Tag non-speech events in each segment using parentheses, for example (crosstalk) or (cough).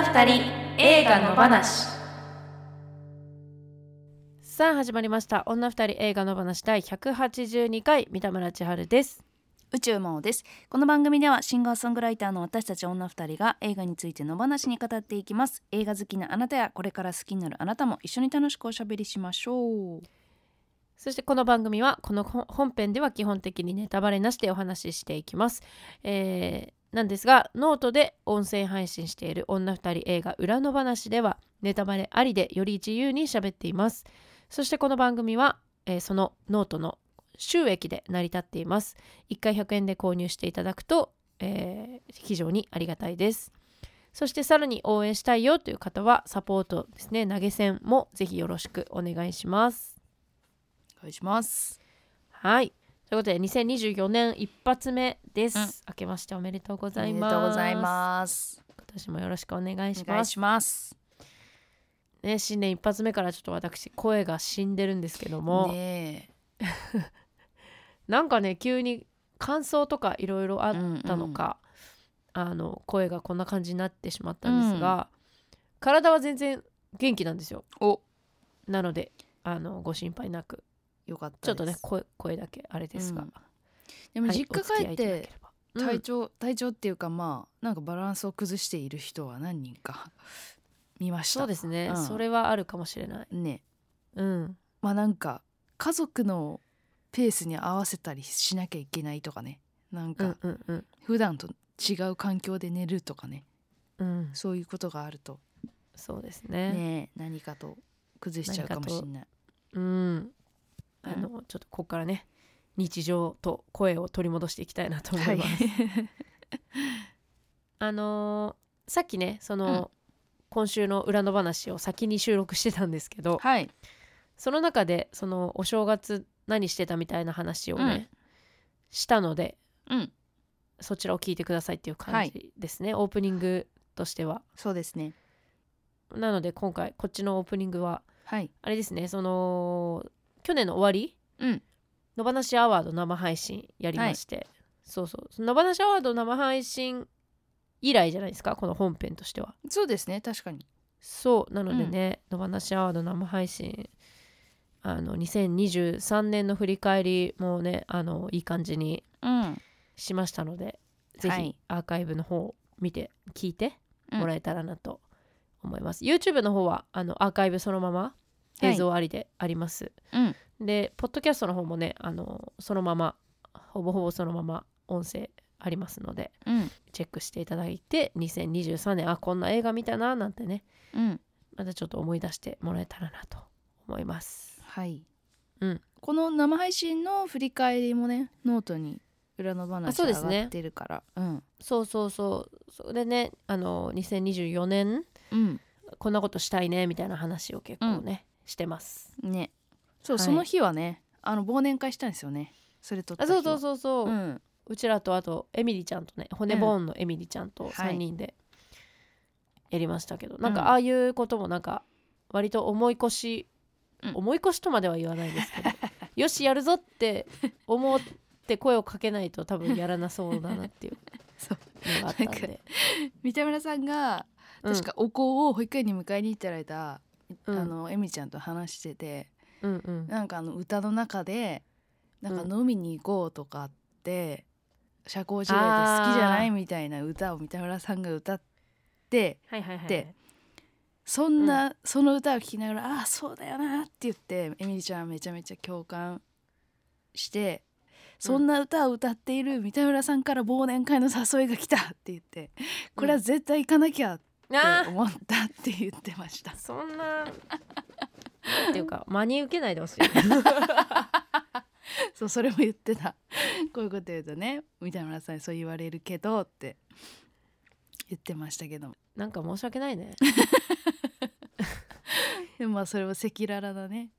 女二人映画の話。さあ始まりました。女二人映画の話第182回三田村千春です。宇宙魔です。この番組ではシンガーソングライターの私たち女二人が映画についての話に語っていきます。映画好きなあなたやこれから好きになるあなたも一緒に楽しくおしゃべりしましょう。そしてこの番組はこの本編では基本的にネタバレなしでお話ししていきます、えー、なんですがノートで音声配信している女二人映画裏の話ではネタバレありでより自由に喋っています。そしてこの番組は、えー、そのノートの収益で成り立っています。1回100円で購入していただくと、えー、非常にありがたいです。そしてさらに応援したいよという方はサポートですね。投げ銭もぜひよろしくお願いします。お願いします。はいということで2024年一発目です、うん、明けましておめでとうございます。おめでとうございます。今年もよろしくお願いします。お願いします。ね新年一発目からちょっと私声が死んでるんですけども。ね (laughs) なんかね急に感想とかいろいろあったのか、あの声がこんな感じになってしまったんですが、うん、体は全然元気なんですよ。なのであのご心配なくよかったちょっとね声声だけあれですが、うん、でも実家帰って体調、うん、体調っていうかまあなんかバランスを崩している人は何人か (laughs) 見ました。そうですね、うん、それはあるかもしれない。ね。うん。まあなんか家族のペースに合わせたりしなきゃいけないとかね。なんか普段と違う環境で寝るとかね、うん、そういうことがあると。そうですね。ね何かと崩しちゃうかもしれない。うんあの、うん、ちょっとここからね日常と声を取り戻していきたいなと思います。はい、(laughs) あのー、さっきねその、うん、今週の裏の話を先に収録してたんですけど、はい、その中でそのお正月何してたみたいな話をね、うん、したので、うん、そちらを聞いてくださいっていう感じですね、はい、オープニングとしては。そうですね。なので今回こっちのオープニングは、はい、あれですねその去年の終わり、うん、野放しアワード生配信やりまして、はい、そうそう。野放しアワード生配信以来じゃないですか？この本編としては。そうですね。確かに。そう。なのでね、うん、野放しアワード生配信あの2023年の振り返りもねあのいい感じにしましたので、うん、ぜひアーカイブの方を見て聞いてもらえたらなと思います、うん、YouTube の方はあのアーカイブそのまま映像ありであります、はいうん、でポッドキャストの方もねあのそのままほぼほぼそのまま音声ありますので、うん、チェックしていただいて2023年あこんな映画見たななんてね、うん、またちょっと思い出してもらえたらなと思います。はい、うん、この生配信の振り返りもねノートに裏の話上がってるから、ね、うん、そうそうそう。それねあの2024年、うん、こんなことしたいねみたいな話を結構ね、してます。ね。そう、はい、その日はねあの忘年会したんですよね。それとあそうそうそうそう、うん、うちらとあとエミリちゃんとね骨ボーンのエミリちゃんと3人でやりましたけど、うん、なん。かああいうこともなんか割と思い越し、うん、思い越しとまでは言わないですけど (laughs) よしやるぞって思って声をかけないと多分やらなそうだなっていう (laughs) のがあったんで。三田村さんが確かお香を保育園に迎えに行ってられたあのエミちゃんと話してて、うんうん、なんかあの歌の中でなんか飲みに行こうとかって、社交辞令で好きじゃないみたいな歌を三田村さんが歌って、はいはいはい、でそんな、うん、その歌を聴きながら「ああそうだよな」って言ってエミリちゃんはめちゃめちゃ共感してそんな歌を歌っている三田村さんから忘年会の誘いが来たって言ってこれは絶対行かなきゃっって思ったって言ってました。そんな。っていうか (laughs) 真に受けないでほしい。(laughs) そうそれも言ってた。こういうこと言うとね三田村さんにそう言われるけどって。言ってましたけど。なんか申し訳ないね。(laughs) でもまあそれは赤裸々なね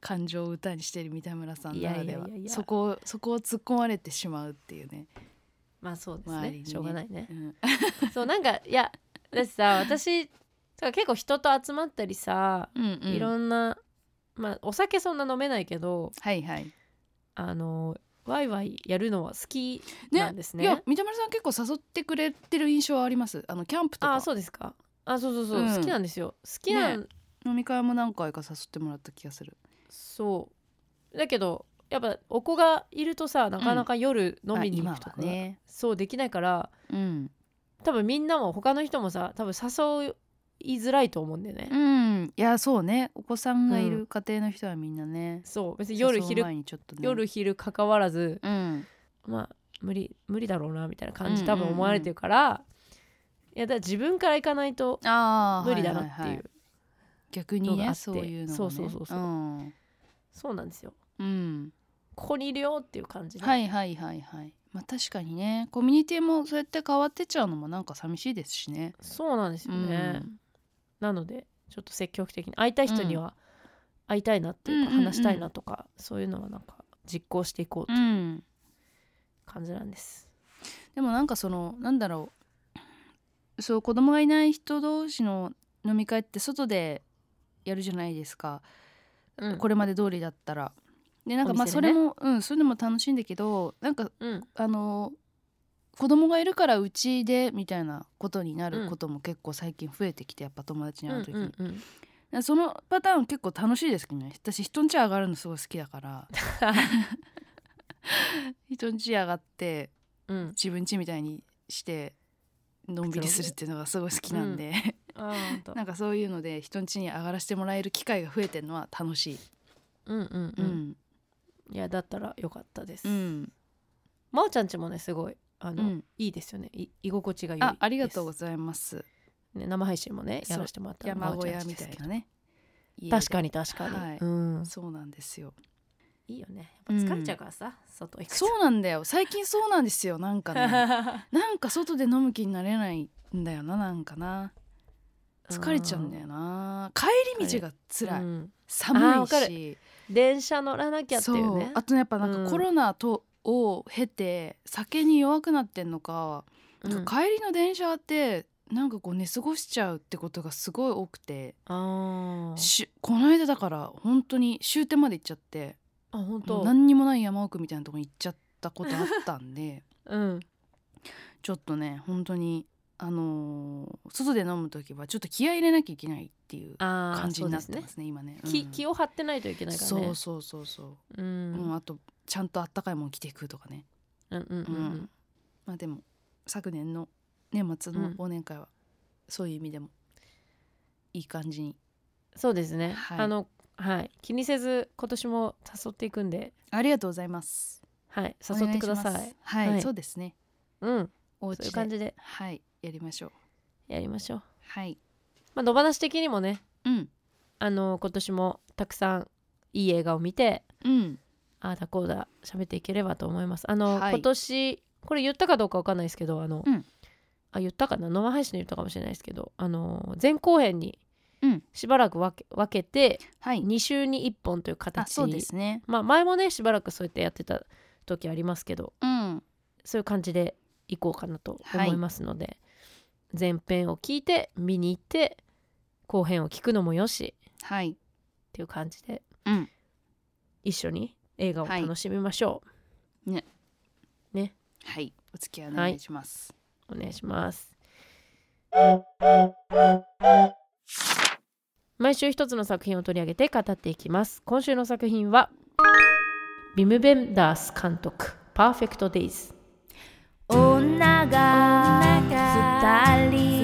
感情を歌にしてる三田村さんならでは。そこをそこを突っ込まれてしまうっていうね。まあそうですね、ね、しょうがないね、うん、そうなんかいやだってさ私結構人と集まったりさ、うんうん、いろんなまあお酒そんな飲めないけどはいはい。あのワイワイやるのは好きなんですね。ねいや三田村さん結構誘ってくれてる印象はあります。あのキャンプとか。あそうですか。あそうそうそう、うん。好きなんですよ。好きなん、ね飲み会も何回か誘ってもらった気がする。そう。だけどやっぱお子がいるとさなかなか夜飲みに行くとか、あ今はね。そうできないからうん多分みんなも他の人もさ多分誘いづらいと思うんだよね、うん。いやそうね。お子さんがいる家庭の人はみんなね、そう。別に夜昼前にちょっとね。夜昼関わらずうん。まあ無理無理だろうなみたいな感じうん。うんうん多分思われてるから、いやだから自分から行かないと無理だなっていう、はいはいはい。逆にねそういうのも、ね、そうそうそうそう。うん、そうなんですよ。うん。ここにいるよっていう感じで、はいはいはいはいまあ確かにね。コミュニティもそうやって変わってっちゃうのもなんか寂しいですしね。そうなんですよね、うん。なのでちょっと積極的に会いたい人には会いたいなっていうかうんうんうん話したいなとか、そういうのはなんか実行していこうとういうん。感じなんです、でもなんかそのなんだろう。そう子供がいない人同士の飲み会って外でやるじゃないですか、うん。これまで通りだったら。でなんかまあそれも、うんそういうのも楽しいんだけどなんかうん。あの子供がいるからうちでみたいなことになることも結構最近増えてきてやっぱ友達に会う時に、うんうんうん。そのパターン結構楽しいですけどね。私人ん家上がるのすごい好きだから。(laughs) 人ん家上がってうん。自分家みたいにしてのんびりするっていうのがすごい好きなんで、あーほんと。なんかそういうので人ん家に上がらせてもらえる機会が増えてるのは楽しい。うんうんううん、んいやだったらよかったです、うん。まおちゃんちもねすごいあの、うん。いいですよね。い居心地が良いです。あありがとうございます。ね、生配信もねそうやらせてもらった山小屋みたいなね。家で。確かに確かに、はい。うん。そうなんですよ。いいよね。やっぱ疲れちゃうからさ、外行くと。そうなんだよ。最近そうなんですよなんかね。(laughs) なんか外で飲む気になれないんだよななんかな。疲れちゃうんだよな。帰り道が辛い、うん。寒いあーわかし電車乗らなきゃっていうね。あとねやっぱなんうん。かコロナと、を経て酒に弱くなってんのか、うん。なんか帰りの電車ってなんかこう寝過ごしちゃうってことがすごい多くて。しこの間だから本当に終点まで行っちゃって。あ本も当う何にもない山奥みたいなとこに行っちゃったことあったんで。(laughs) うん。ちょっとね本当にあのー外で飲む時はちょっと気合い入れなきゃいけないっていう感じになってますね今ね。気うん。気を張ってないといけないからね。そうそうそうそう。う、ん。うんあとちゃんとあったかいもん着ていくとかね。うんうんうんうん。まあでも昨年の年末の忘年会はそういう意味でもいい感じに。そうですね、はい。あのはい。気にせず今年も誘っていくんで。ありがとうございます。はい。誘ってください。す。はい、はい。そうですね。うん。そういう感じで。はい。やりましょう。やりましょう。はい。まあ野放し的にもねうん。あの今年もたくさんいい映画を見てうん。ああだこうだ喋っていければと思います。あの、はい。今年これ言ったかどうかわかんないですけどあの、うん。あ言ったかな？生配信で言ったかもしれないですけどあの前後編にうん。しばらく分け分けてはい。2週に1本というあ形そうですね。まあ前もねしばらくそうやってやってた時ありますけどうん。そういう感じでいこうかなと思いますので、前編を聞いて見に行って後編を聞くのもよし。はい。っていう感じで。うん。一緒に映画を楽しみましょう、ね。ね。はい。お付き合いお願いします。お願いします。毎週一つの作品を取り上げて語っていきます。今週の作品はビム・ベンダース監督パーフェクト・デイズ女が二人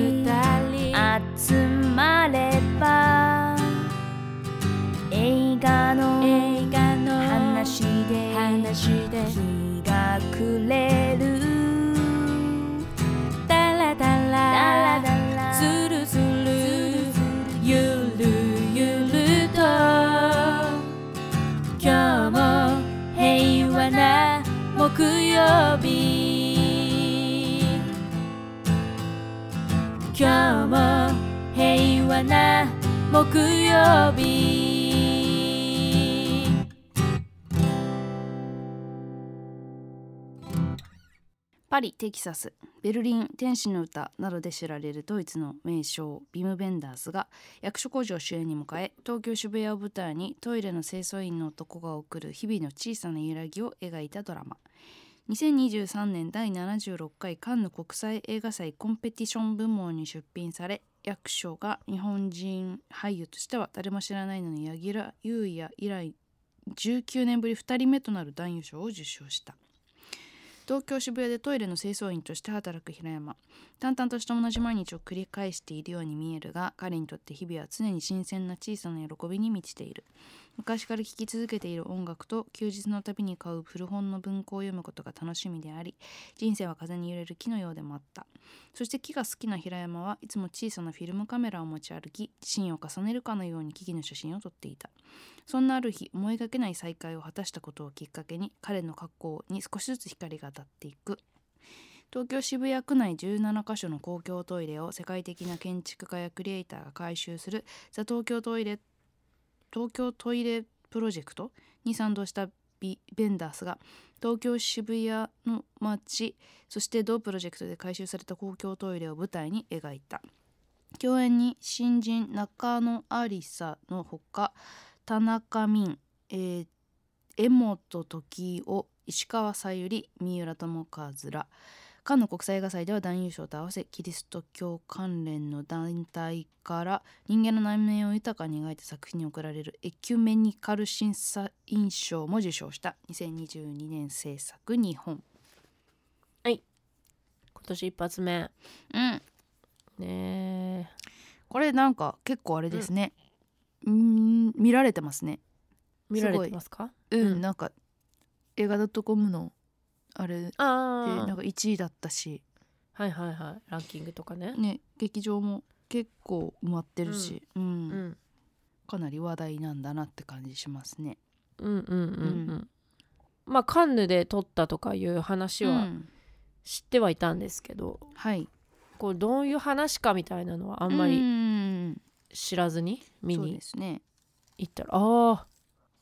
木曜日。今日も平和な木曜日。パリ、テキサス、ベルリン、天使の歌などで知られるドイツの名将ビム・ベンダースが役所工事を主演に迎え東京渋谷を舞台にトイレの清掃員の男が送る日々の小さな揺らぎを描いたドラマ。2023年第76回カンヌ国際映画祭コンペティション部門に出品され役所が日本人俳優としては誰も知らないのに柳楽優弥以来19年ぶり2人目となる男優賞を受賞した。東京渋谷でトイレの清掃員として働く平山。淡々とした同じ毎日を繰り返しているように見えるが彼にとって日々は常に新鮮な小さな喜びに満ちている。昔から聴き続けている音楽と休日のたびに買う古本の文庫を読むことが楽しみであり人生は風に揺れる木のようでもあった。そして木が好きな平山はいつも小さなフィルムカメラを持ち歩きシーンを重ねるかのように木々の写真を撮っていた。そんなある日思いがけない再会を果たしたことをきっかけに彼の格好に少しずつ光が当たっていく。東京渋谷区内17カ所の公共トイレを世界的な建築家やクリエイターが改修するザ・東京トイレ東京トイレプロジェクト？に賛同したビベンダースが東京渋谷の街そして同プロジェクトで改修された公共トイレを舞台に描いた。共演に新人中野ありさのほか田中泯、えー、江本時生石川さゆり三浦友和ら。カンヌ国際映画祭では男優賞と合わせキリスト教関連の団体から人間の内面を豊かに描いた作品に贈られるエキュメニカル審査員賞も受賞した2022年制作日本今年一発目。うん。ねこれなんか結構あれですね。うん。見られてますね。見られてますか？うん、うん。なんか映画 .com のあれでなんか1位だったし。はいはいはい。ランキングとかね。ね劇場も結構埋まってるし、うん。うん。かなり話題なんだなって感じしますね。うんうんうんうん、うん。まあカンヌで撮ったとかいう話はうん。知ってはいたんですけど、はい。こうどういう話かみたいなのはああんまりり知らずに見に。行ったらああ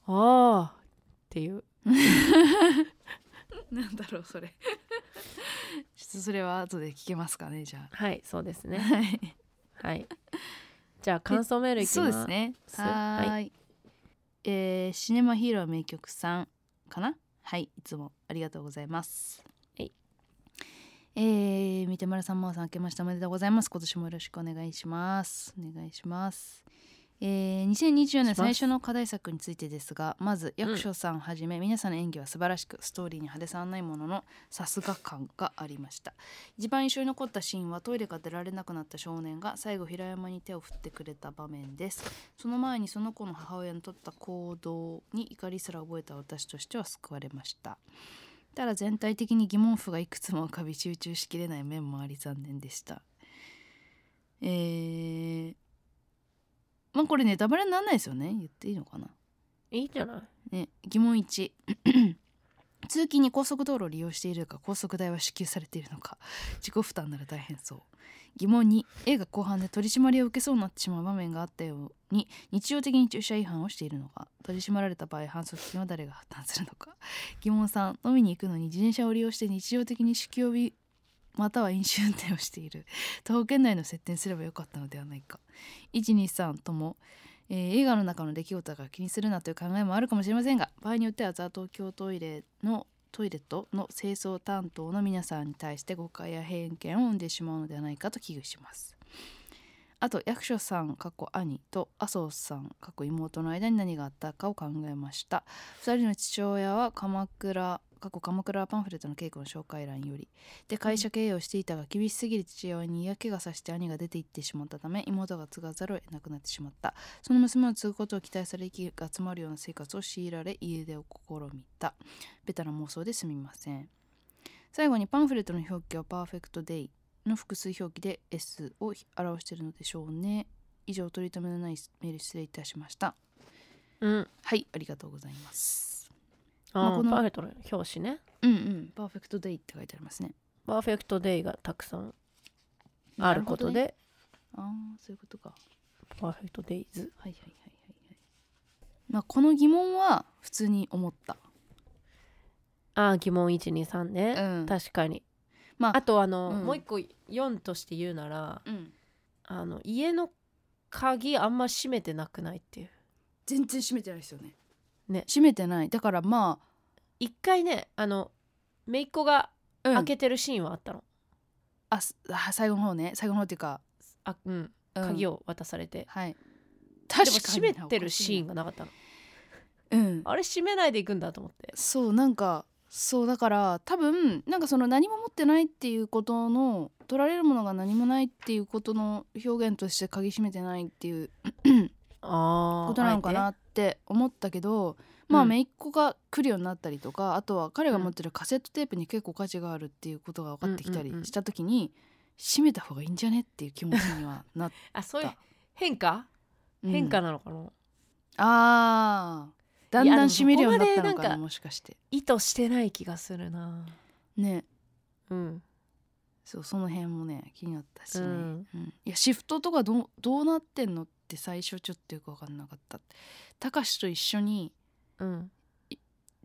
ああっていう (laughs) (laughs) なんだろうそれ。ちょっとそれは後で聞けますかねじゃはいそうですあ。ねはい。はいじゃあ感想メールいきそうますですね。すはーい。えーシネマヒーロー名曲さんかな？はいいつもありがとうございます。はい。えー、三手村さん、まおさん、明けましておめでとうございます。今年もよろしくお願いします。お願いします。えー、2024年最初の課題作についてですがまず役所さんはじめ、皆さんの演技は素晴らしくストーリーに派手さはないもののさすが感がありました。一番印象に残ったシーンはトイレから出られなくなった少年が最後平山に手を振ってくれた場面です。その前にその子の母親の取った行動に怒りすら覚えた私としては救われました。ただ全体的に疑問符がいくつも浮かび集中しきれない面もあり残念でした。えー、まあこれネタバレにならないですよね。言っていいのかな。いいんじゃない？ね、疑問1 (clears throat) 通勤に高速道路を利用しているか高速代は支給されているのか。自己負担なら大変そう。疑問2映画後半で取り締まりを受けそうになってしまう場面があったように日常的に駐車違反をしているのか。取り締まられた場合反則金は誰が負担するのか。疑問3飲みに行くのに自転車を利用して日常的に酒気帯びまたは飲酒運転をしている。(laughs) 徒歩圏内の設定にすればよかったのではないか。123ともえー映画の中の出来事が気にするなという考えもあるかもしれませんが場合によってはザ・東京トイレのトイレットの清掃担当の皆さんに対して誤解や偏見を生んでしまうのではないかと危惧します。あと役所さん過去兄と麻生さん過去妹の間に何があったかを考えました。2人の父親は鎌倉過去鎌倉パンフレットの稽古の紹介欄よりで会社経営をしていたが厳しすぎる父親に嫌気がさして兄が出て行ってしまったため妹が継がざるを得なくなってしまった。その娘を継ぐことを期待され息が詰まるような生活を強いられ家出を試みた。ベタな妄想ですみません。最後にパンフレットの表記は Perfect Day の複数表記で S を表しているのでしょうね。以上取り留めのないメール失礼いたしました。うん。はいありがとうございますまあこのパーフェクトの表紙ねうんうん。 Perfect Day って書いてありますね。パーフェクトデイがたくさんあることなほどねで、ああそういうことか。パーフェクトデイズ。はいはいはいはいはい。まあこの疑問は普通に思った。あー疑問123ね、うん。確かに。まああとあの、うん。もう一個4として言うならうん。あの家の鍵あんま閉めてなくないっていう。全然閉めてないですよねね。閉めてない。だからま一回ねあの姪っ子があ、うん、開けてるシーンはあったの、あすあ最後の方ね。最後の方っていうかあうん。鍵を渡されて、はい。でも確かに。閉めてるシーンがなかったの。うん。あれ閉めないでいくんだと思って。そうなんかそうだから多分なんかその何も持ってないっていうことの取られるものが何もないっていうことの表現として鍵閉めてないっていうあことなのかなって思ったけどまあうん。姪っ子が来るようになったりとか、あとは彼が持ってるカセットテープに結構価値があるっていうことが分かってきたりうんうんうん。した時に閉めた方がいいんじゃねっていう気持ちにはなっあそういう変化、うん。変化なのかな？あー。だんいやでもだん閉めるようになったのかなもしかして。意図してない気がするな。ね。うん。そうその辺もね気になったしね、ううん。んいやシフトとかどうどうなってんのって最初ちょっとよく分かんなかった。たかしと一緒にうん。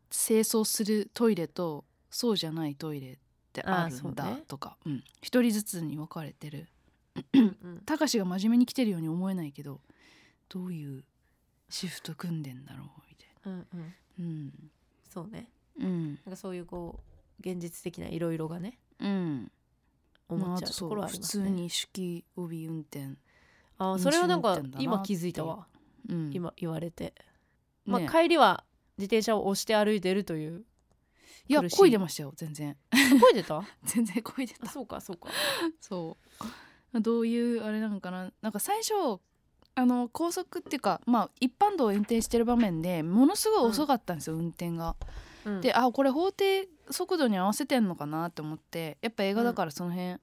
清掃するトイレとそうじゃないトイレってあるんだね。とか。うん。一、人ずつに分かれてる。うんたかしが真面目に来てるように思えないけどどういうシフト組んでんだろうみたいうんうん。なうん。そうね。うん。なんかそういうこう現実的ないろいろがねうん。思っちゃうところはありますね、普通に式帯運転、あーそれはなんか今気づいたわ。うん、今言われて、まあ、ね帰りは自転車を押して歩いてるという。いや漕いでましたよ全然。声出た？(laughs) 全然漕いであたそうかそうか。そう。どういうあれなのかな。なんか最初あの高速っていうかまあ一般道を運転してる場面でものすごい遅かったんですよ、運転が。うん。であこれ法定速度に合わせてんのかなって思ってやっぱ映画だからその辺、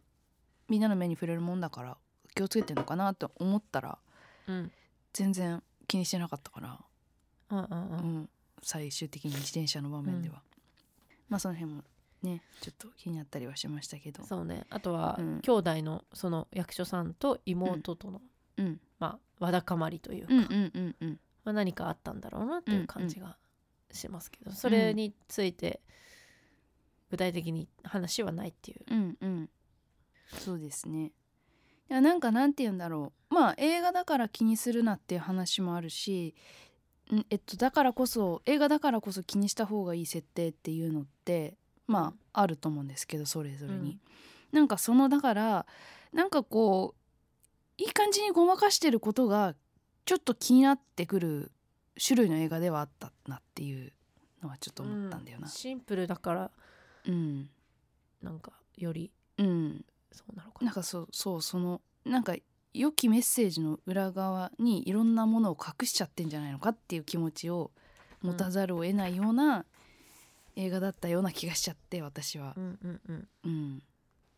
みんなの目に触れるもんだから気をつけてんのかなと思ったらうん。全然気にしてなかったから、うんうんううん。ん、最終的に自転車の場面では、まあその辺もねちょっと気になったりはしましたけど。そうね。あとは、うん。兄弟のその役所さんと妹との、うん。まあわだかまりというか、うんうんうんうん。まあ、何かあったんだろうなっていう感じがしますけど、それについて具体的に話はないっていう、うんうん。そうですねいやなんかなんて言うんだろう。まあ映画だから気にするなっていう話もあるしんえっとだからこそ映画だからこそ気にした方がいい設定っていうのってまああると思うんですけどそれぞれに、なんかそのだからなんかこういい感じにごまかしてることがちょっと気になってくる種類の映画ではあったなっていうのはちょっと思ったんだよな。シンプルだからうん。なんかより。うんそうなのかな。んなかそうそうそのなんか良きメッセージの裏側にいろんなものを隠しちゃってんじゃないのかっていう気持ちを持たざるを得ないような映画だったような気がしちゃって私は。う、んうんうん。うん、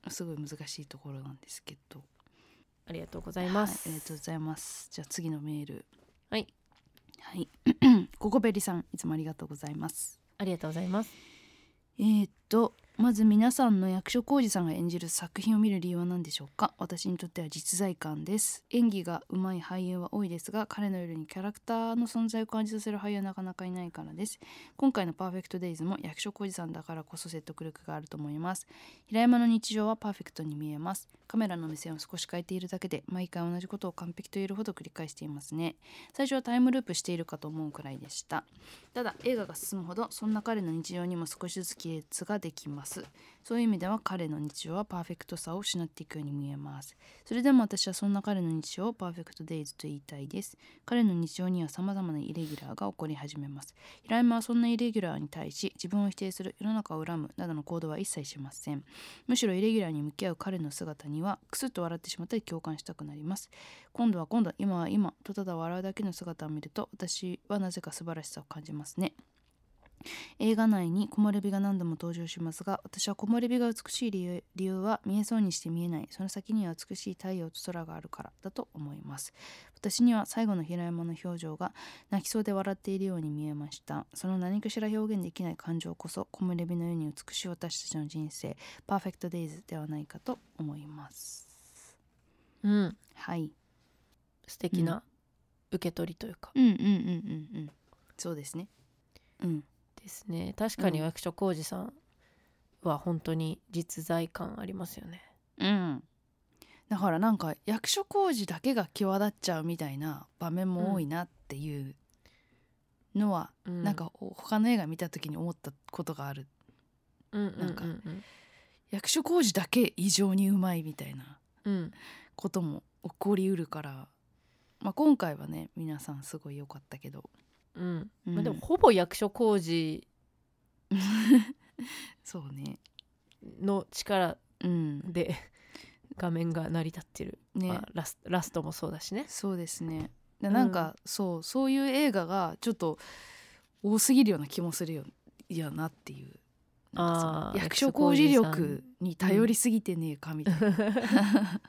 すごい難しいところなんですけど。ありがとうございます、はい、ありがとうございます。じゃあ次のメール。はい。はい。(clears throat) ココベリさんいつもありがとうございます。ありがとうございます。えー、っとまず皆さんの役所広司さんが演じる作品を見る理由は何でしょうか？私にとっては実在感です。演技が上手い俳優は多いですが彼のようにキャラクターの存在を感じさせる俳優はなかなかいないからです。今回のパーフェクトデイズも役所広司さんだからこそ説得力があると思います。平山の日常はパーフェクトに見えます。カメラの目線を少し変えているだけで毎回同じことを完璧と言えるほど繰り返していますね。最初はタイムループしているかと思うくらいでした。ただ映画が進むほどそんな彼の日常にも少しずつ亀裂ができます。ます。そういう意味では彼の日常はパーフェクトさを失っていくように見えます。それでも私はそんな彼の日常をパーフェクトデイズと言いたいです。彼の日常には様々なイレギュラーが起こり始めます。平山はそんなイレギュラーに対し自分を否定する世の中を恨むなどの行動は一切しません。むしろイレギュラーに向き合う彼の姿にはクスッと笑ってしまったり共感したくなります。今度は今度今は今とただ笑うだけの姿を見ると私はなぜか素晴らしさを感じますね。映画内に木漏れ日が何度も登場しますが私は木漏れ日が美しい理由は見えそうにして見えない。その先には美しい太陽と空があるからだと思います。私には最後の平山の表情が泣きそうで笑っているように見えました。その何かしら表現できない感情こそ木漏れ日のように美しい私たちの人生パーフェクトデイズではないかと思います。うん。はい。素敵な受け取りというか、うんうんうんうんうん。そうですね。うんですね。確かにうん。役所広司さんは本当に実在感ありますよね。うん。だからなんか役所広司だけが際立っちゃうみたいな場面も多いなっていうのは、うん。なんかお他の映画見た時に思ったことがある。うんうんうんなんかうん役所広司だけ異常にうまいみたいなうん。ことも起こりうるから、まあ、今回はね皆さんすごい良かったけど、うん。うん。まあ、でもほぼ役所工事 (laughs) そうね。の力うん。で画面が成り立ってる、ね、まあ、ラスラストもそうだしね。そうですね。でなんか、そうそういう映画がちょっと多すぎるような気もするよいやなっていう。あー役所工事力に頼りすぎてねえかみたいな。(laughs)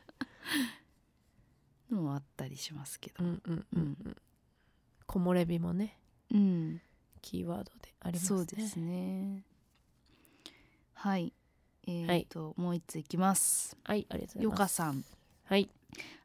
のもあったりしますけど、うんうんうん。うん木漏れ日もねうん。キーワードでありますね。そうですね。はい。えー、と、もう一ついきます。はいありがとうよございます。かさん。はい。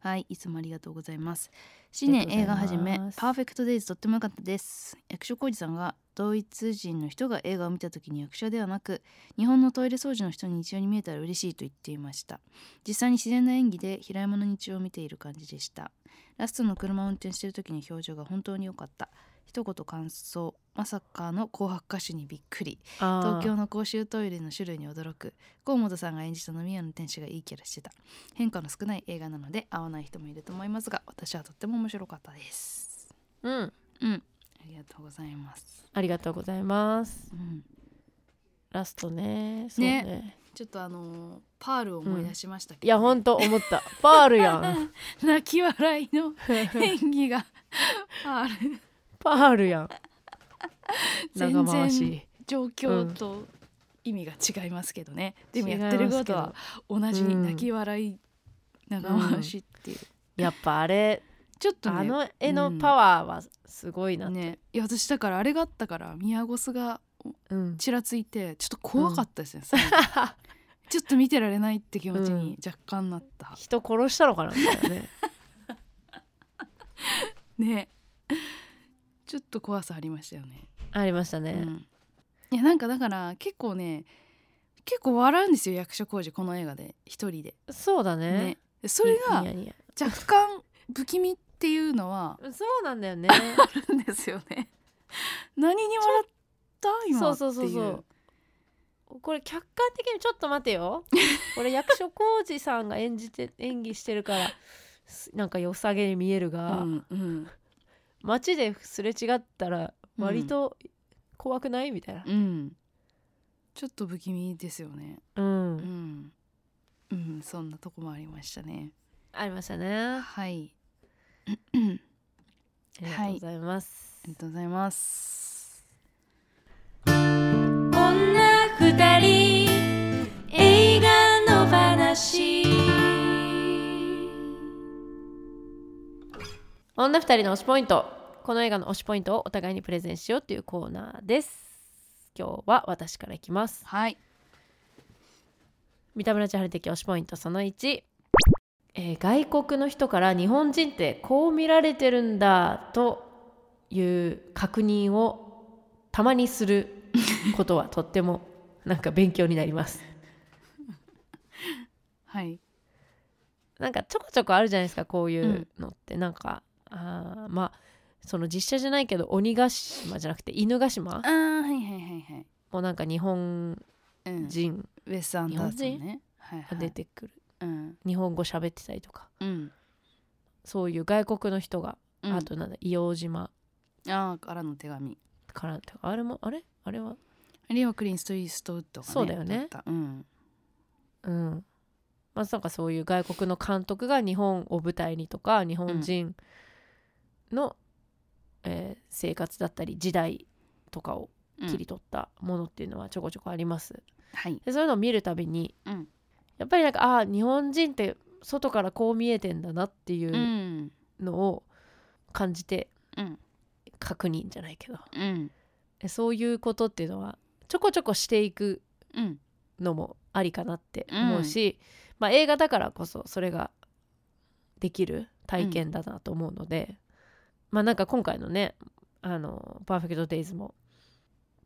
はい、いつもありがとうございます。新年映画はじめパーフェクトデイズとっても良かったです。役所広司さんがドイツ人の人が映画を見た時に役者ではなく日本のトイレ掃除の人に日常に見えたら嬉しいと言っていました。実際に自然な演技で平山の日常を見ている感じでした。ラストの車を運転している時の表情が本当に良かった。一言感想。まさかの紅白歌手にびっくり。東京の公衆トイレの種類に驚く。河本さんが演じた飲み屋の店主がいいキャラしてた。変化の少ない映画なので合わない人もいると思いますが私はとっても面白かったです。うん。うん。ありがとうございます、ありがとうございます。うん、ラストね。そうね。ね。ちょっとあのーパールを思い出しましたけど、いやほんと思った。パールやん。(laughs) 泣き笑いの演技が。(laughs) パールパールやん。(laughs) 全長回然し。状況と意味が違いますけどね、でも違いやってることは同じに泣き笑い長回しっていう、やっぱあれちょっとねあの絵のパワーはすごいなって、ね。いや私だからあれがあったから宮越がうん、ちらついてちょっと怖かったですね、ちょっと見てられないって気持ちに若干なった、人殺したのかなみたいなね。(laughs) ねちょっと怖さありましたよね。ありましたね、うん。いやなんかだから結構ね結構笑うんですよ役所広司この映画で。一人で。そうだね。ね。でそれが若干不気味っていうのはそうなんだよね。あるんですよね。何に笑った？今そうそうそうそう。これ客観的にちょっと待てよ。これ役所広司さんが演じて演技してるからすなんか良さげに見えるが、うんうん街ですれ違ったらうん。割と怖くない？みたいな。うん。ちょっと不気味ですよね。うん、うん、うん、そんなとこもありましたね。ありましたね。あはい。りがとうございます。あ、りがとうございます。女二人映画の話女二人の推しポイント。この映画の推しポイントをお互いにプレゼンしようっていうコーナーです。今日は私からいきます。はい。三田村千春的推しポイントその1、えー外国の人から日本人ってこう見られてるんだという確認をたまにすることはとってもなんか勉強になります。(laughs) はい。なんかちょこちょこあるじゃないですかこういうのって、なんかあーまあその実写じゃないけど鬼ヶ島じゃなくて犬ヶ島？あーはいはいはいはい。もなんか日本うん。人ウェス・アンダーソンね。はいはがい出てくる、うん。日本語喋ってたりとか。うん。そういう外国の人が、うん。あとなんだ硫黄島。あーからの手紙。からってあれもあれ？あれは？あれはクリンスト・イーストウッドが、ね、そうだよね。撮った。うん。うん。まずなんかそういう外国の監督が日本を舞台にとか日本人の、えー生活だったり時代とかをうん。切り取ったものっていうのはちょこちょこあります。はい。でそういうのを見るたびにうん。やっぱりなんかああー日本人って外からこう見えてんだなっていううん。のを感じてうん。確認じゃないけど。うん。でそういうことっていうのはちょこちょこしていくうん。のもありかなって思うし、まあ、映画だからこそそれができる体験だなと思うので、まあなんか今回のねあの「パーフェクト・デイズ」も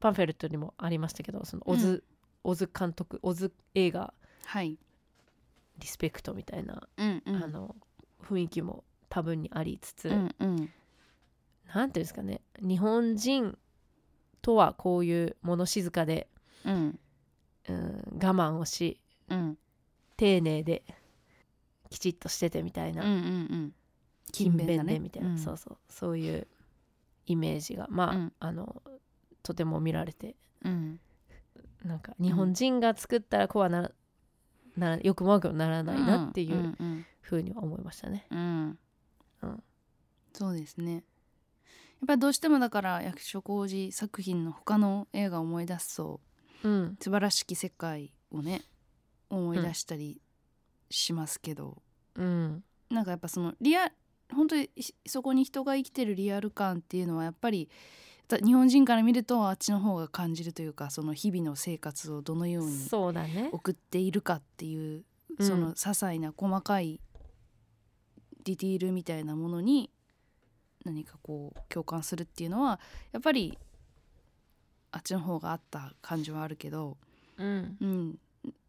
パンフェルットにもありましたけどそのオズ,、オズ監督オズ映画はい。リスペクトみたいな、うんうん。あの雰囲気も多分にありつつ、うんうん。なんていうんですかね日本人とはこういう物静かで、うん。うん、我慢をしうん。丁寧できちっとしててみたいな、うんうんうん勤勉だね。でみたいな、うん。そうそう。そういうイメージが。まあ、うん。あのとても見られて。うん。なんか日本人が作ったらこうはならなよくも悪くもならないなっていうふうには思いましたね。うん。うん。そうですね。やっぱりどうしてもだから役所広司作品の他の映画を思い出すとうん。素晴らしき世界をね思い出したりしますけど、うん。なんかやっぱそのリア本当にひそこに人が生きてるリアル感っていうのはやっぱりた日本人から見るとあっちの方が感じるというかその日々の生活をどのように。送っているかっていううん。その些細な細かいディティールみたいなものに何かこう共感するっていうのはやっぱりあっちの方があった感じはあるけど、うん。うん、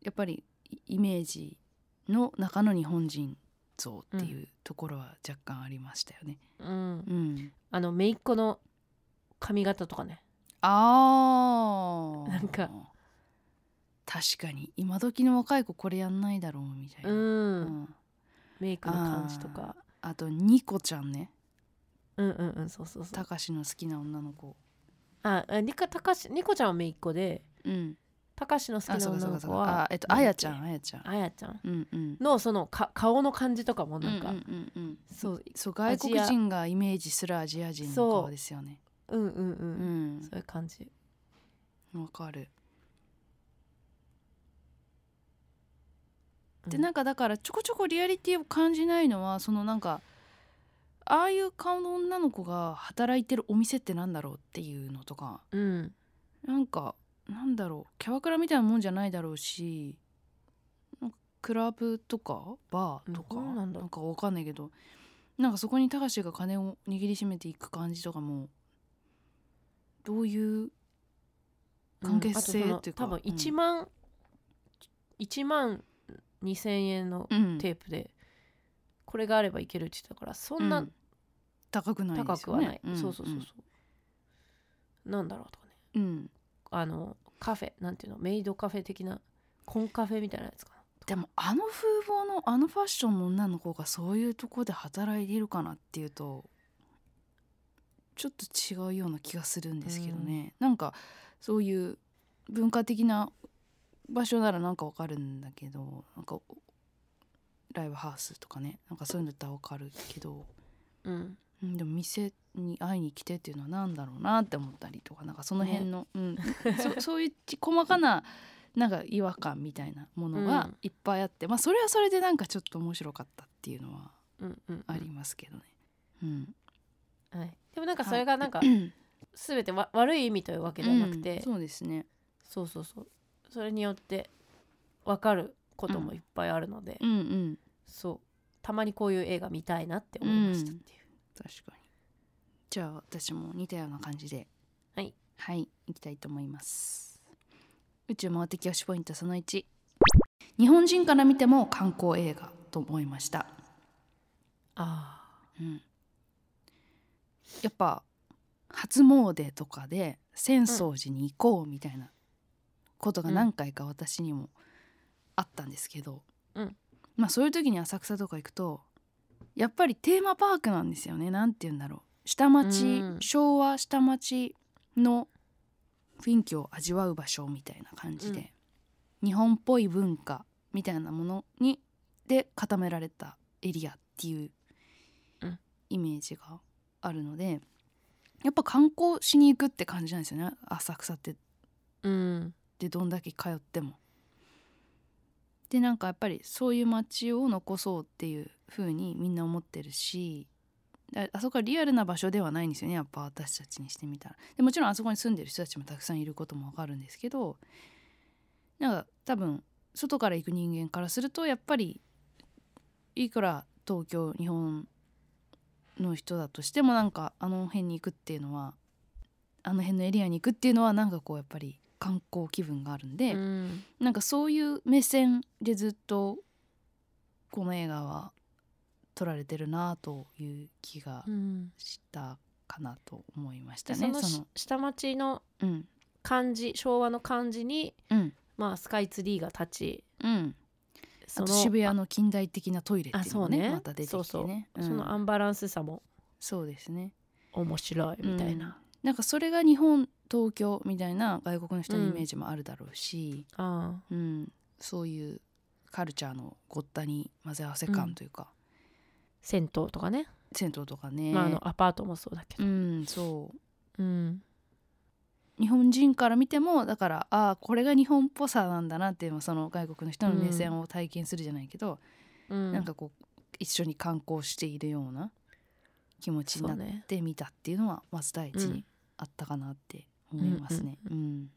やっぱりイイメージの中の日本人像っていうところは若干ありましたよね。うん。うん、あの姪っ子の髪型とかね。あー。なんか。確かに今時の若い子これやんないだろうみたいな。うん、うん。メイクの感じとか。あとニコちゃんね。うんうんうんそうそうそう。たかしの好きな女の子。ああニカたかしニコちゃんは姪っ子でうんたかしの好きな女の子はあえっとあやちゃんあやちゃん。あやちゃん。うんうん。のそのか顔の感じとかもなんか、うんうんうんうん。そうそう外国人がイメージするアジア人の顔ですよね。うんうんうん、うん。そういう感じ。わかる。うん。でなんかだからちょこちょこリアリティを感じないのはそのなんかああいう顔の女の子が働いてるお店ってなんだろうっていうのとか。うん。なんかなんだろうキャバクラみたいなもんじゃないだろうしクラブとかバーとか、うんなんだ。なんかわかんないけどなんかそこに高志が金を握りしめていく感じとかもどういう関係性っていうかその多分うん1万、1万2000円のうん。テープでこれがあればいけるって言ってたからそんなうん。高くないですよね。高くはない、ん。そうそうそうそう、なんだろうとかね。うん、うんあのカフェなんていうのメイドカフェ的なコンカフェみたいなやつかなでもあの風貌のあのファッションの女の子がそういうとこで働いているかなっていうとちょっと違うような気がするんですけどね、なんかそういう文化的な場所ならなんかわかるんだけどなんかライブハウスとかねなんかそういうのだったらわかるけど、うんうん、でも店に会いに来てっていうのは何だろうなって思ったりとかなんかその辺の、うん、そ (laughs) そういうち細かななんか違和感みたいなものがいっぱいあって、まあそれはそれでなんかちょっと面白かったっていうのはうんうんありますけどね。うん、はい、でもなんかそれがなんかうん (clears throat) 全てわ悪い意味というわけではなくて、うんそうですね。そうそうそう。それによって分かることもいっぱいあるので、うんうん。そう。たまにこういう映画見たいなって思いましたっていう、確かに。じゃあ私も似たような感じで。はい。はい。行きたいと思います。宇宙回ってき推しポイントその1日本人から見ても観光映画と思いました。あうん、やっぱ初詣とかで浅草寺に行こうみたいなことが何回か私にもあったんですけど、うん。まあそういう時に浅草とか行くとやっぱりテーマパークなんですよね。なんて言うんだろう。下町、うん。昭和下町の雰囲気を味わう場所みたいな感じで、日本っぽい文化みたいなものにで固められたエリアっていううん。イメージがあるのでやっぱ観光しに行くって感じなんですよね。浅草って。ーうん。でどんだけ通っても。でなんかやっぱりそういう街を残そうっていう風にみんな思ってるしあそこはリアルな場所ではないんですよねやっぱ私たちにしてみたら。でもちろんあそこに住んでる人たちもたくさんいることもわかるんですけどなんか多分外から行く人間からするとやっぱりいくら東京日本の人だとしてもなんかあの辺に行くっていうのはあの辺のエリアに行くっていうのはなんかこうやっぱり観光気分があるんで、うん。なんかそういう目線でずっとこの映画は撮られてるなという気がうん。したかなと思いましたでそのね。その下町のうん。感じ昭和の感じに、うん。まあ、スカイツリーが立ちうん。そのあと渋谷の近代的なトイレっていうのもねあそうね。また出てきてね。そうそう。うん。そのアンバランスさもそうですね。面白いみたいな、なんかそれが日本東京みたいな外国の人のイメージもあるだろうし、あうん。そういうカルチャーのごったに混ぜ合わせ感というか、銭湯とかね、銭湯とかね、まあ、あのアパートもそうだけうど、んそう。うん。日本人から見てもだからああこれが日本っぽさなんだなっていうのはその外国の人の目線を体験するじゃないけど、うん。なんかこう一緒に観光しているような気持ちになってみたっていうのはまず第一にあったかなって思いますね。ううん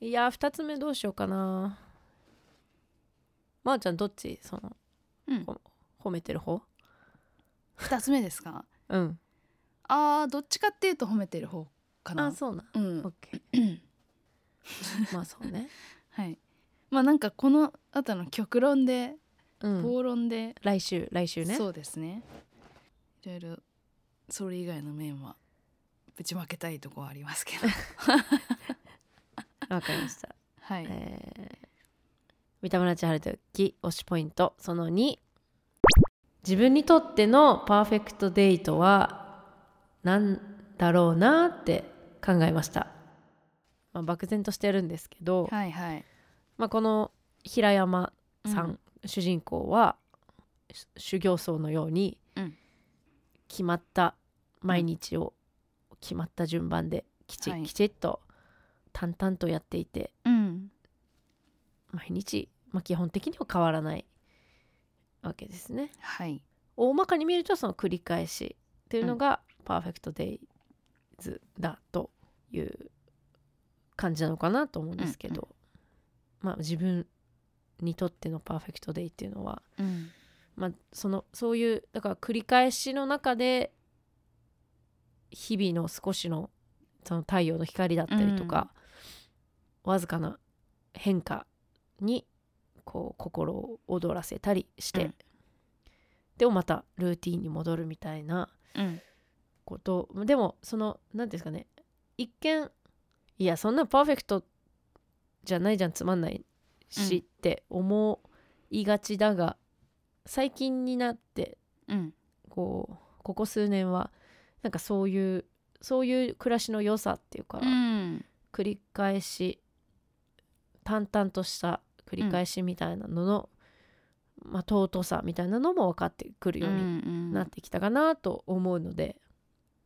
いや2つ目どうしようかな。まー、ちゃんどっち？そのうん。ほ褒めてる方？二つ目ですか？うん。あーどっちかっていうと褒めてる方かな。あそうなんうん。オッケー。(clears throat) まあそうね。はい、まあなんかこの後の極論で、うん。暴論で、来週来週ね。そうですね。いろいろそれ以外の面はぶちまけたいとこはありますけど。わかりました。はい、えー三田村千春時推しポイントその2自分にとってのパーフェクトデートは何だろうなって考えました、まあ、漠然としてるんですけど、はいはい。まあ、この平山さん、うん。主人公はし修行僧のようにうん。決まった毎日を決まった順番できち,、はい。きちっと淡々とやっていてうん。毎日、まあ、基本的には変わらないわけですね。はい。大まかに見るとその繰り返しっていうのがパーフェクトデイズだという感じなのかなと思うんですけど、まあ自分にとってのパーフェクトデイっていうのは、うん。まあ、そのそういうだから繰り返しの中で日々の少しのその太陽の光だったりとか、わずかな変化にこう心を躍らせたりして、うん。でもまたルーティンに戻るみたいなうん。こと。でもその何ですかね一見いやそんなパーフェクトじゃないじゃんつまんないし、うんって思いがちだが最近になってうん。こうここ数年はなんかそういうそういう暮らしの良さっていうか、うん。繰り返し淡々とした繰り返しみたいなのの、まあ、尊さみたいなのも分かってくるようになってきたかなと思うので、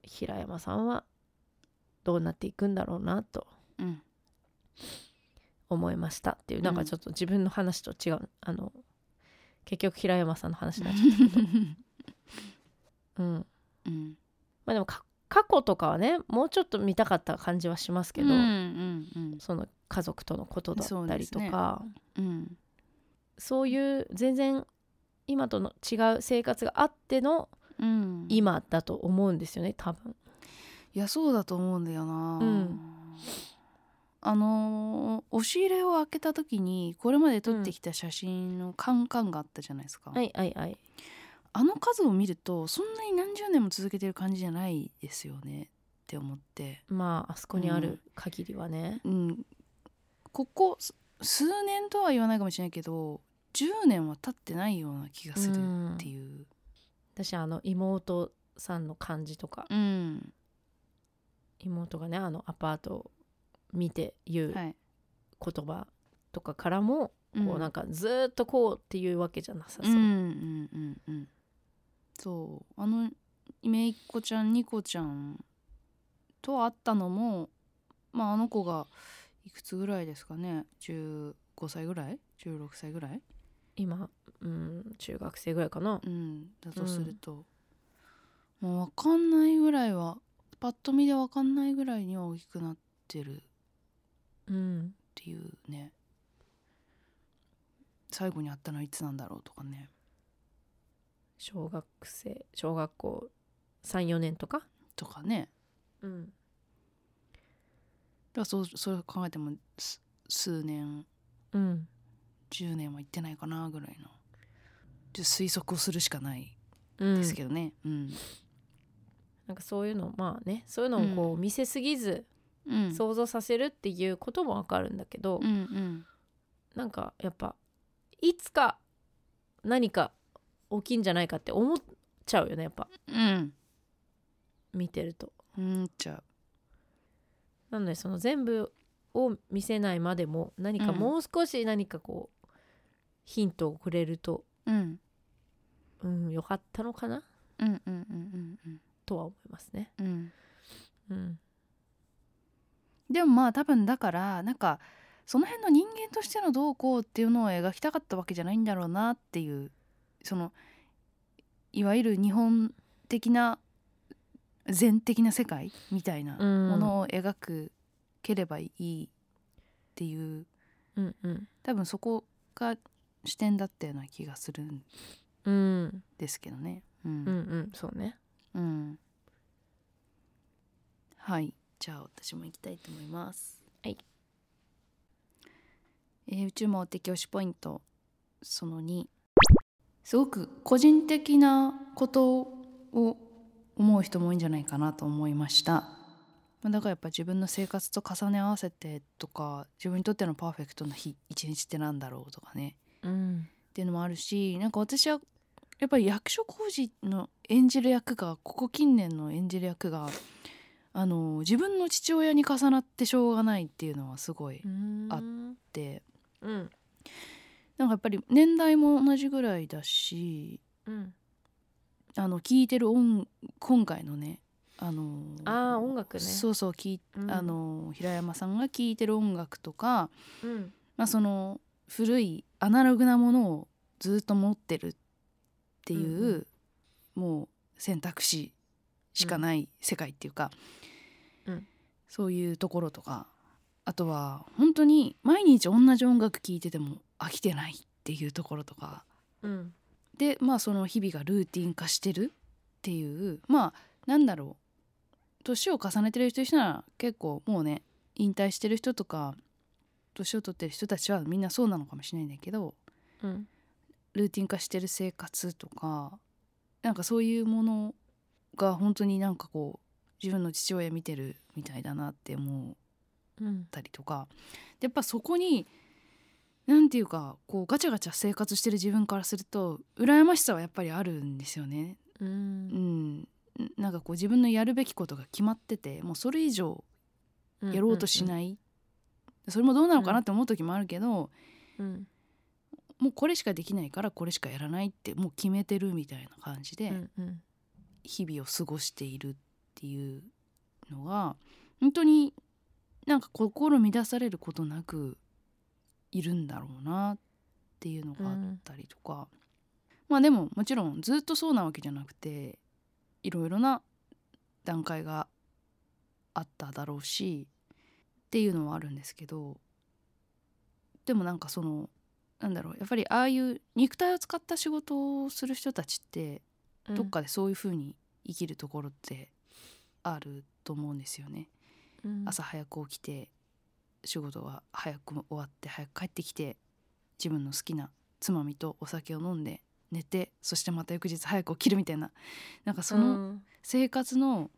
平山さんはどうなっていくんだろうなとうん。思いましたっていうなんかちょっと自分の話と違う、あの結局平山さんの話になっちゃったけど、(laughs) うん、うんまあでもか過去とかはねもうちょっと見たかった感じはしますけど、うんうんその家族とのことだったりとそうですかうん。うんそういう全然今との違う生活があってのうん。今だと思うんですよね多分。いやそうだと思うんだよな、うん。あのー押し入れを開けた時にこれまで撮ってきた写真のカンカンがあったじゃないですか、はいはいはい。あの数を見るとそんなに何十年も続けてる感じじゃないですよね。って思って、まああそこにある限りはね。うん、ここす数年とは言わないかもしれないけど10年は経ってないような気がするっていう、私あの妹さんの感じとか。うん。妹がねあのアパートを見て言うはい。言葉とかからも、うん。こうなんかずーっとこうっていうわけじゃなさそう。うんうんうんうんそう。あのめいっ子ちゃんニコちゃんと会ったのもまああの子がいくつぐらいですかね。15歳ぐらい？16歳ぐらい、今、うん、中学生ぐらいかな。うん、だとすると、もう分かんないぐらいはパッと見で分かんないぐらいには大きくなってるっうん、ていうね。最後に会ったのはいつなんだろうとかね小学生小学校34年とか？とかね。うん、だからそうそれ考えてもす数年うん、10年は行ってないかなぐらいの。ちょっと推測をするしかないうん。ですけどね。うん、なんかそういうのまあねそういうのをこう見せすぎずうん、想像させるっていうこともわかるんだけど、うんうん。なんかやっぱいつか何か起きんじゃないかって思っちゃうよねやっぱ。うん。見てると。うんちゃう。なのでその全部を見せないまでも何かうん。もう少し何かこう、ヒントをくれるとうん。うんよかったのかな？うんうんうんうんとは思いますね。うんうん。うん。でもまあ多分だからなんかその辺の人間としてのどうこうっていうのを描きたかったわけじゃないんだろうなっていうそのいわゆる日本的な禅的な世界みたいなうん。ものを描くければいいっていううんうん。多分そこが視点だったような気がするんうんですけどね。ううん。うんん。そうね。うん。はい。じゃあ私も行きたいと思います。はい、えー宇宙網的推しポイント。その2すごく個人的なことを思う人も多いんじゃないかなと思いました。まあだからやっぱ自分の生活と重ね合わせてとか自分にとってのパーフェクトな日一日ってなんだろうとかね。うん。っていうのもあるしなんか私はやっぱり役所広司の演じる役がここ近年の演じる役があの自分の父親に重なってしょうがないっていうのはすごいあってかやっぱり年代も同じぐらいだしうん。あの聴いてる音今回のねあのあー音楽ね。そうそう聞い、うん。あの平山さんが聴いてる音楽とか、うん。まあ、その古いアナログなものをずっと持ってるっていう、うんうん。もう選択肢しかない世界っていうか、うん。そういうところとかあとは本当に毎日同じ音楽聴いてても飽きてないっていうところとか。うん。でまあその日々がルーティン化してるっていう。まあなんだろう。年を重ねてる人なら結構もうね引退してる人とか年を取ってる人たちはみんなそうなのかもしれないんだけどうん。ルーティン化してる生活とかなんかそういうものが本当になんかこう自分の父親見てるみたいだなって思うんったりとか。でやっぱそこになんていうかこうガチャガチャ生活してる自分からすると羨ましさはやっぱりあるんですよね。ううん。ん、なんかこう自分のやるべきことが決まっててもうそれ以上やろうとしいない、それもどうなのかなって思う時もあるけど、うん。もうこれしかできないからこれしかやらないってもう決めてるみたいな感じでうんうん。日々を過ごしているっていうのが本当になんか心乱されることなくいるんだろうなっていうのがあったりとか、まあでももちろんずっとそうなわけじゃなくていろいろな段階があっただろうしっていうのはあるんですけどでもなんかそのなんだろうやっぱりああいう肉体を使った仕事をする人たちってうん。どっかでそういう風に生きるところってあると思うんですよね。うん。朝早く起きて仕事が早く終わって早く帰ってきて自分の好きなつまみとお酒を飲んで寝てそしてまた翌日早く起きるみたいななんかそのうん。生活の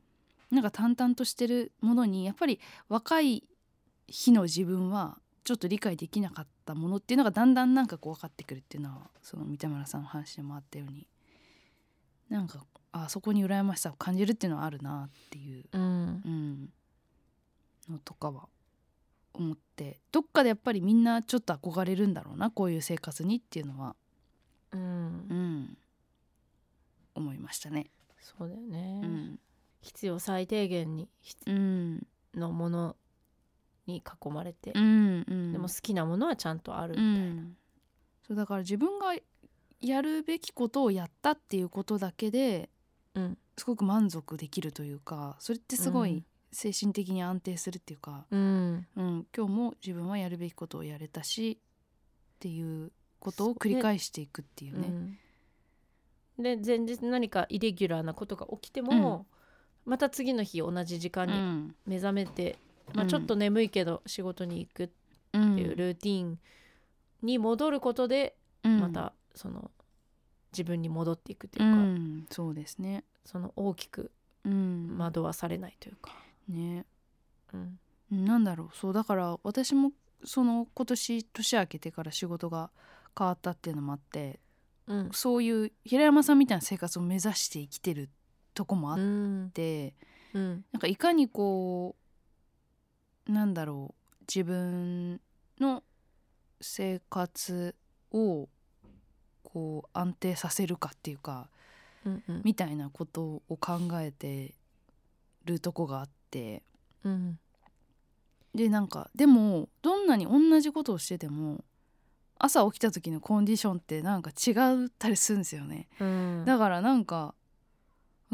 なんか淡々としてるものにやっぱり若い日の自分はちょっと理解できなかったものっていうのがだんだんなんかこう分かってくるっていうのはその三田村さんの話でもあったようになんかあそこに羨ましさを感じるっていうのはあるなっていう、うん。うん、のとかは思ってどっかでやっぱりみんなちょっと憧れるんだろうなこういう生活にっていうのは、うん。うん、思いましたね。そうだよね、うん。必要最低限に必うん。のものに囲まれて、うんうん、でも好きなものはちゃんとあるみうたいな、ん、そうだから自分がやるべきことをやったっていうことだけでうん。すごく満足できるというかそれってすごいうん精神的に安定するっていうか、うん。うん今日も自分はやるべきことをやれたしっていうことを繰り返していくっていうね。うん。で前日何かイレギュラーなことが起きても、また次の日同じ時間にうん。目覚めて、まあ、うん。ちょっと眠いけど仕事に行くってうん。いうルーティンに戻ることで、うん。またその自分に戻っていくとういうか、ん。そうですね。その大きくうん。惑わされないというか、ね。うん。なんだろう。そうだから私もその今年年明けてから仕事が変わったっていうのもあってうん。そういう平山さんみたいな生活を目指して生きてるとこもあっうん。て、うん。なんかいかにこうなんだろう。自分の生活をこう安定させるかっていうかうんうん。みたいなことを考えてるとこがあってうん。でなんかでもどんなに同じことをしてても朝起きた時のコンディションってなんか違ったりするんですよね。うん。だからなんか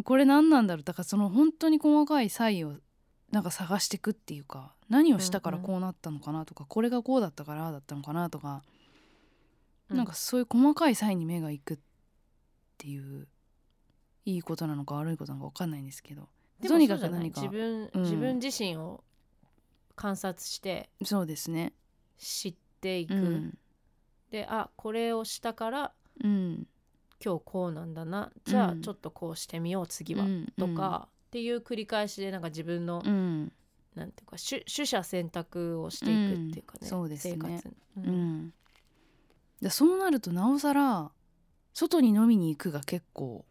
これ何なんだろうだからその本当に細かい差異をなんか探していくっていうか何をしたからこうなったのかなとか、これがこうだったからだったのかなとか、なんかそういう細かい差異に目がいくっていういいことなのか悪いことなのか分かんないんですけどとにかく何か？自分、うん。自分自身を観察してそうですね。知っていく、うん。であこれをしたからうん。今日こうなんだな。じゃあうん。ちょっとこうしてみよう次は、うん。とか、っていう繰り返しでなんか自分の、うん。なんていうか取取捨選択をしていくっていうかね、うん。そうですね。生活、ううんん。でそうなるとなおさら外に飲みに行くが結構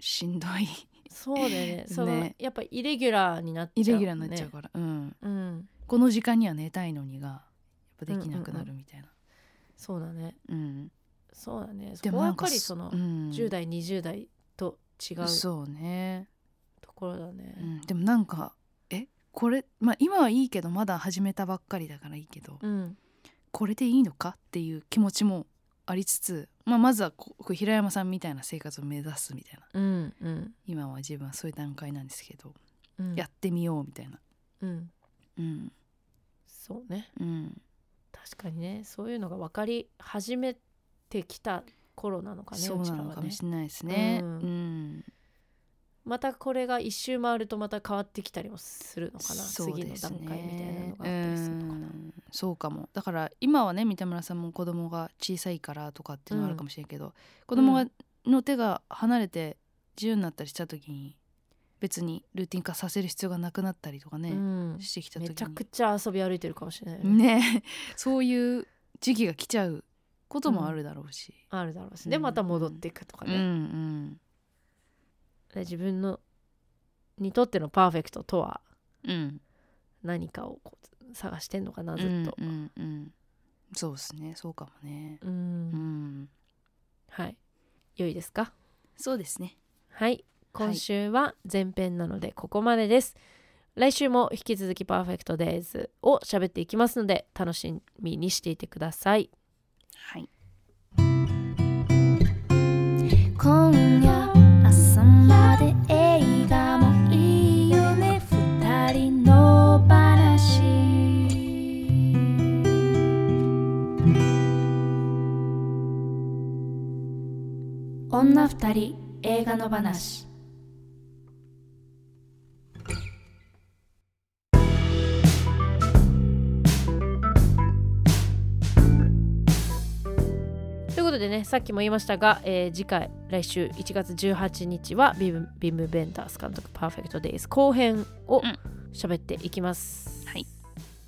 しんどいそうだよね。そのねやっぱイレギュラーになっちゃう、イレギュラーになっちゃうから、うん、うん。この時間には寝たいのにがやっぱできなくなるみたいな、そうだね。うん。そうだね。そでこはやっぱりそのうん。10代20代と違うそうね、ところだね。うん、でもなんかえこれまあ今はいいけどまだ始めたばっかりだからいいけど、うん。これでいいのかっていう気持ちもありつつ、まあ、まずはここう平山さんみたいな生活を目指すみたいな。うんうん。今は自分はそういう段階なんですけど、うん。やってみようみたいな。うん。うん。そうね。うん。確かにね。そういうのが分かり始めてきた頃なのかねそうなのかもしれないですね。ううんん、またこれが一周回るとまた変わってきたりもするのかな、そう次の段階みたいなのがあったりするのかな。うんそうかも。だから今はね三田村さんも子供が小さいからとかっていうのはあるかもしれんけど、子供がの手が離れて自由になったりした時に別にルーティン化させる必要がなくなったりとかね、うん。してきた時に。めちゃくちゃ遊び歩いてるかもしれないよね。ね。(laughs) そういう時期が来ちゃうこともあるだろうし、あるだろうし。うん。でまた戻っていくとかうん、うね、ん。で自分のにとってのパーフェクトとはうん。何かをこう探してんのかなずうんっと、うんうんそうですね。そうかもね。うん。うん。はい。良いですか？そうですね。はい。今週は前編なのでここまでです、来週も引き続きパーフェクトデイズを喋っていきますので楽しみにしていてください。はい。今夜朝まで映画もいいよね。二人の話。女二人映画の話。でねさっきも言いましたが、えー次回来週1月18日はビムビム・ベンダース監督パーフェクトデイズ後編をうん。喋っていきます、はい、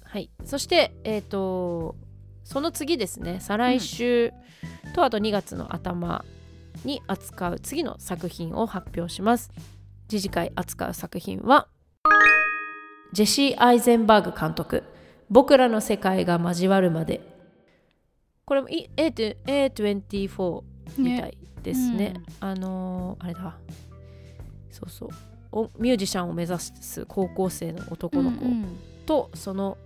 はい、そしてえっ、とその次ですね再来週とあと2月の頭に扱う次の作品を発表します。次次回扱う作品はジェシー・アイゼンバーグ監督「僕らの世界が交わるまで」これもい A to- A24 みたいですね。あのーあれだ。そうそう。おミュージシャンを目指す高校生の男の子。うんとその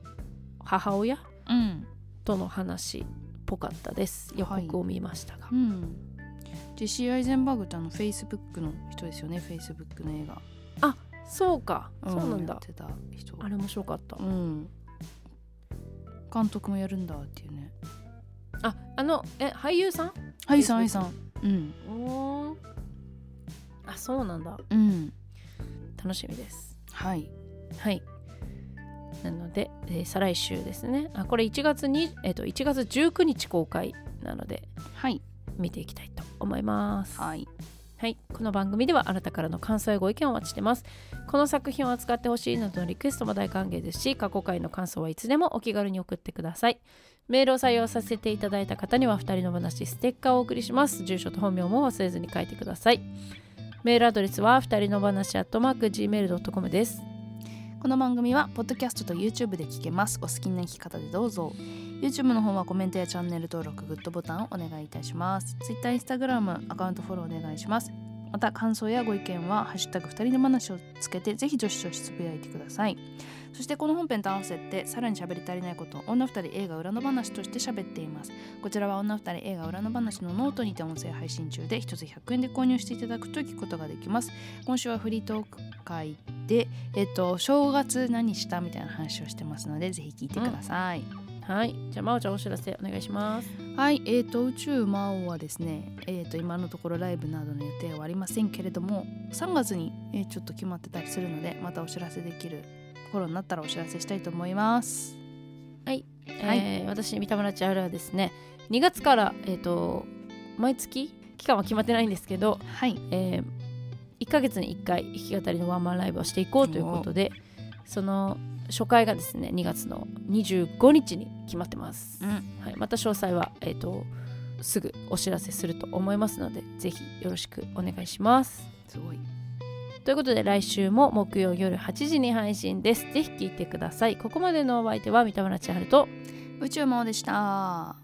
母親？うん。との話っぽかったです。予はい。告を見ましたが、うん。ジェシー・アイゼンバーグってあのフェイスブックの人ですよね。フェイスブックの映画。そうか、そうなんだ。やってた人。あれ面白かった、うん。監督もやるんだっていうねああのえ俳優さん？はいさんはいさん。うん。あそうなんだ。うん。楽しみです。はい。はい。なので、えー再来週ですね。あこれ1月に、えっと1月19日公開なのではい。見ていきたいと思います。はい。はい、この番組ではあなたからの感想やご意見をお待ちしてます。この作品を扱ってほしいなどのリクエストも大歓迎ですし、過去回の感想はいつでもお気軽に送ってください。メールを採用させていただいた方には2人の話ステッカーをお送りします。住所と本名も忘れずに書いてください。メールアドレスは2人の話アットマーク Gmail.com です。この番組はポッドキャストと YouTube で聞けますお好きな聞き方でどうぞ YouTube の方はコメントやチャンネル登録グッドボタンをお願いいたします Twitter、Instagram アカウントフォローお願いしますまた感想やご意見は「ハッシュタグ二人の話」をつけてぜひ女子としつぶやいてください。そしてこの本編と合わせてさらに喋り足りないことを女二人映画裏の話として喋っています。こちらは女二人映画裏の話のノートにて音声配信中で一つ100円で購入していただくと聞くことができます。今週はフリートーク会でえっと正月何したみたいな話をしてますのでぜひ聞いてください、はい、じゃあまおちゃんお知らせお願いします。はい、えー、と宇宙魔王はですね、えー、と今のところライブなどの予定はありませんけれども3月に、えーちょっと決まってたりするのでまたお知らせできる頃になったらお知らせしたいと思います。はい。えー私三田村千春はですね2月から、えー、と毎月期間は決まってないんですけど、はい、え1ヶ月に1回弾き語りのワンマンライブをしていこうということでその初回がですね2月の25日に決まってます、うん、はい、また詳細は、えー、とすぐお知らせすると思いますのでぜひよろしくお願いします。すごい。ということで来週も木曜夜8時に配信です。ぜひ聞いてください。ここまでのお相手は三田村千春と宇宙魔王でした。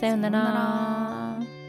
さようなら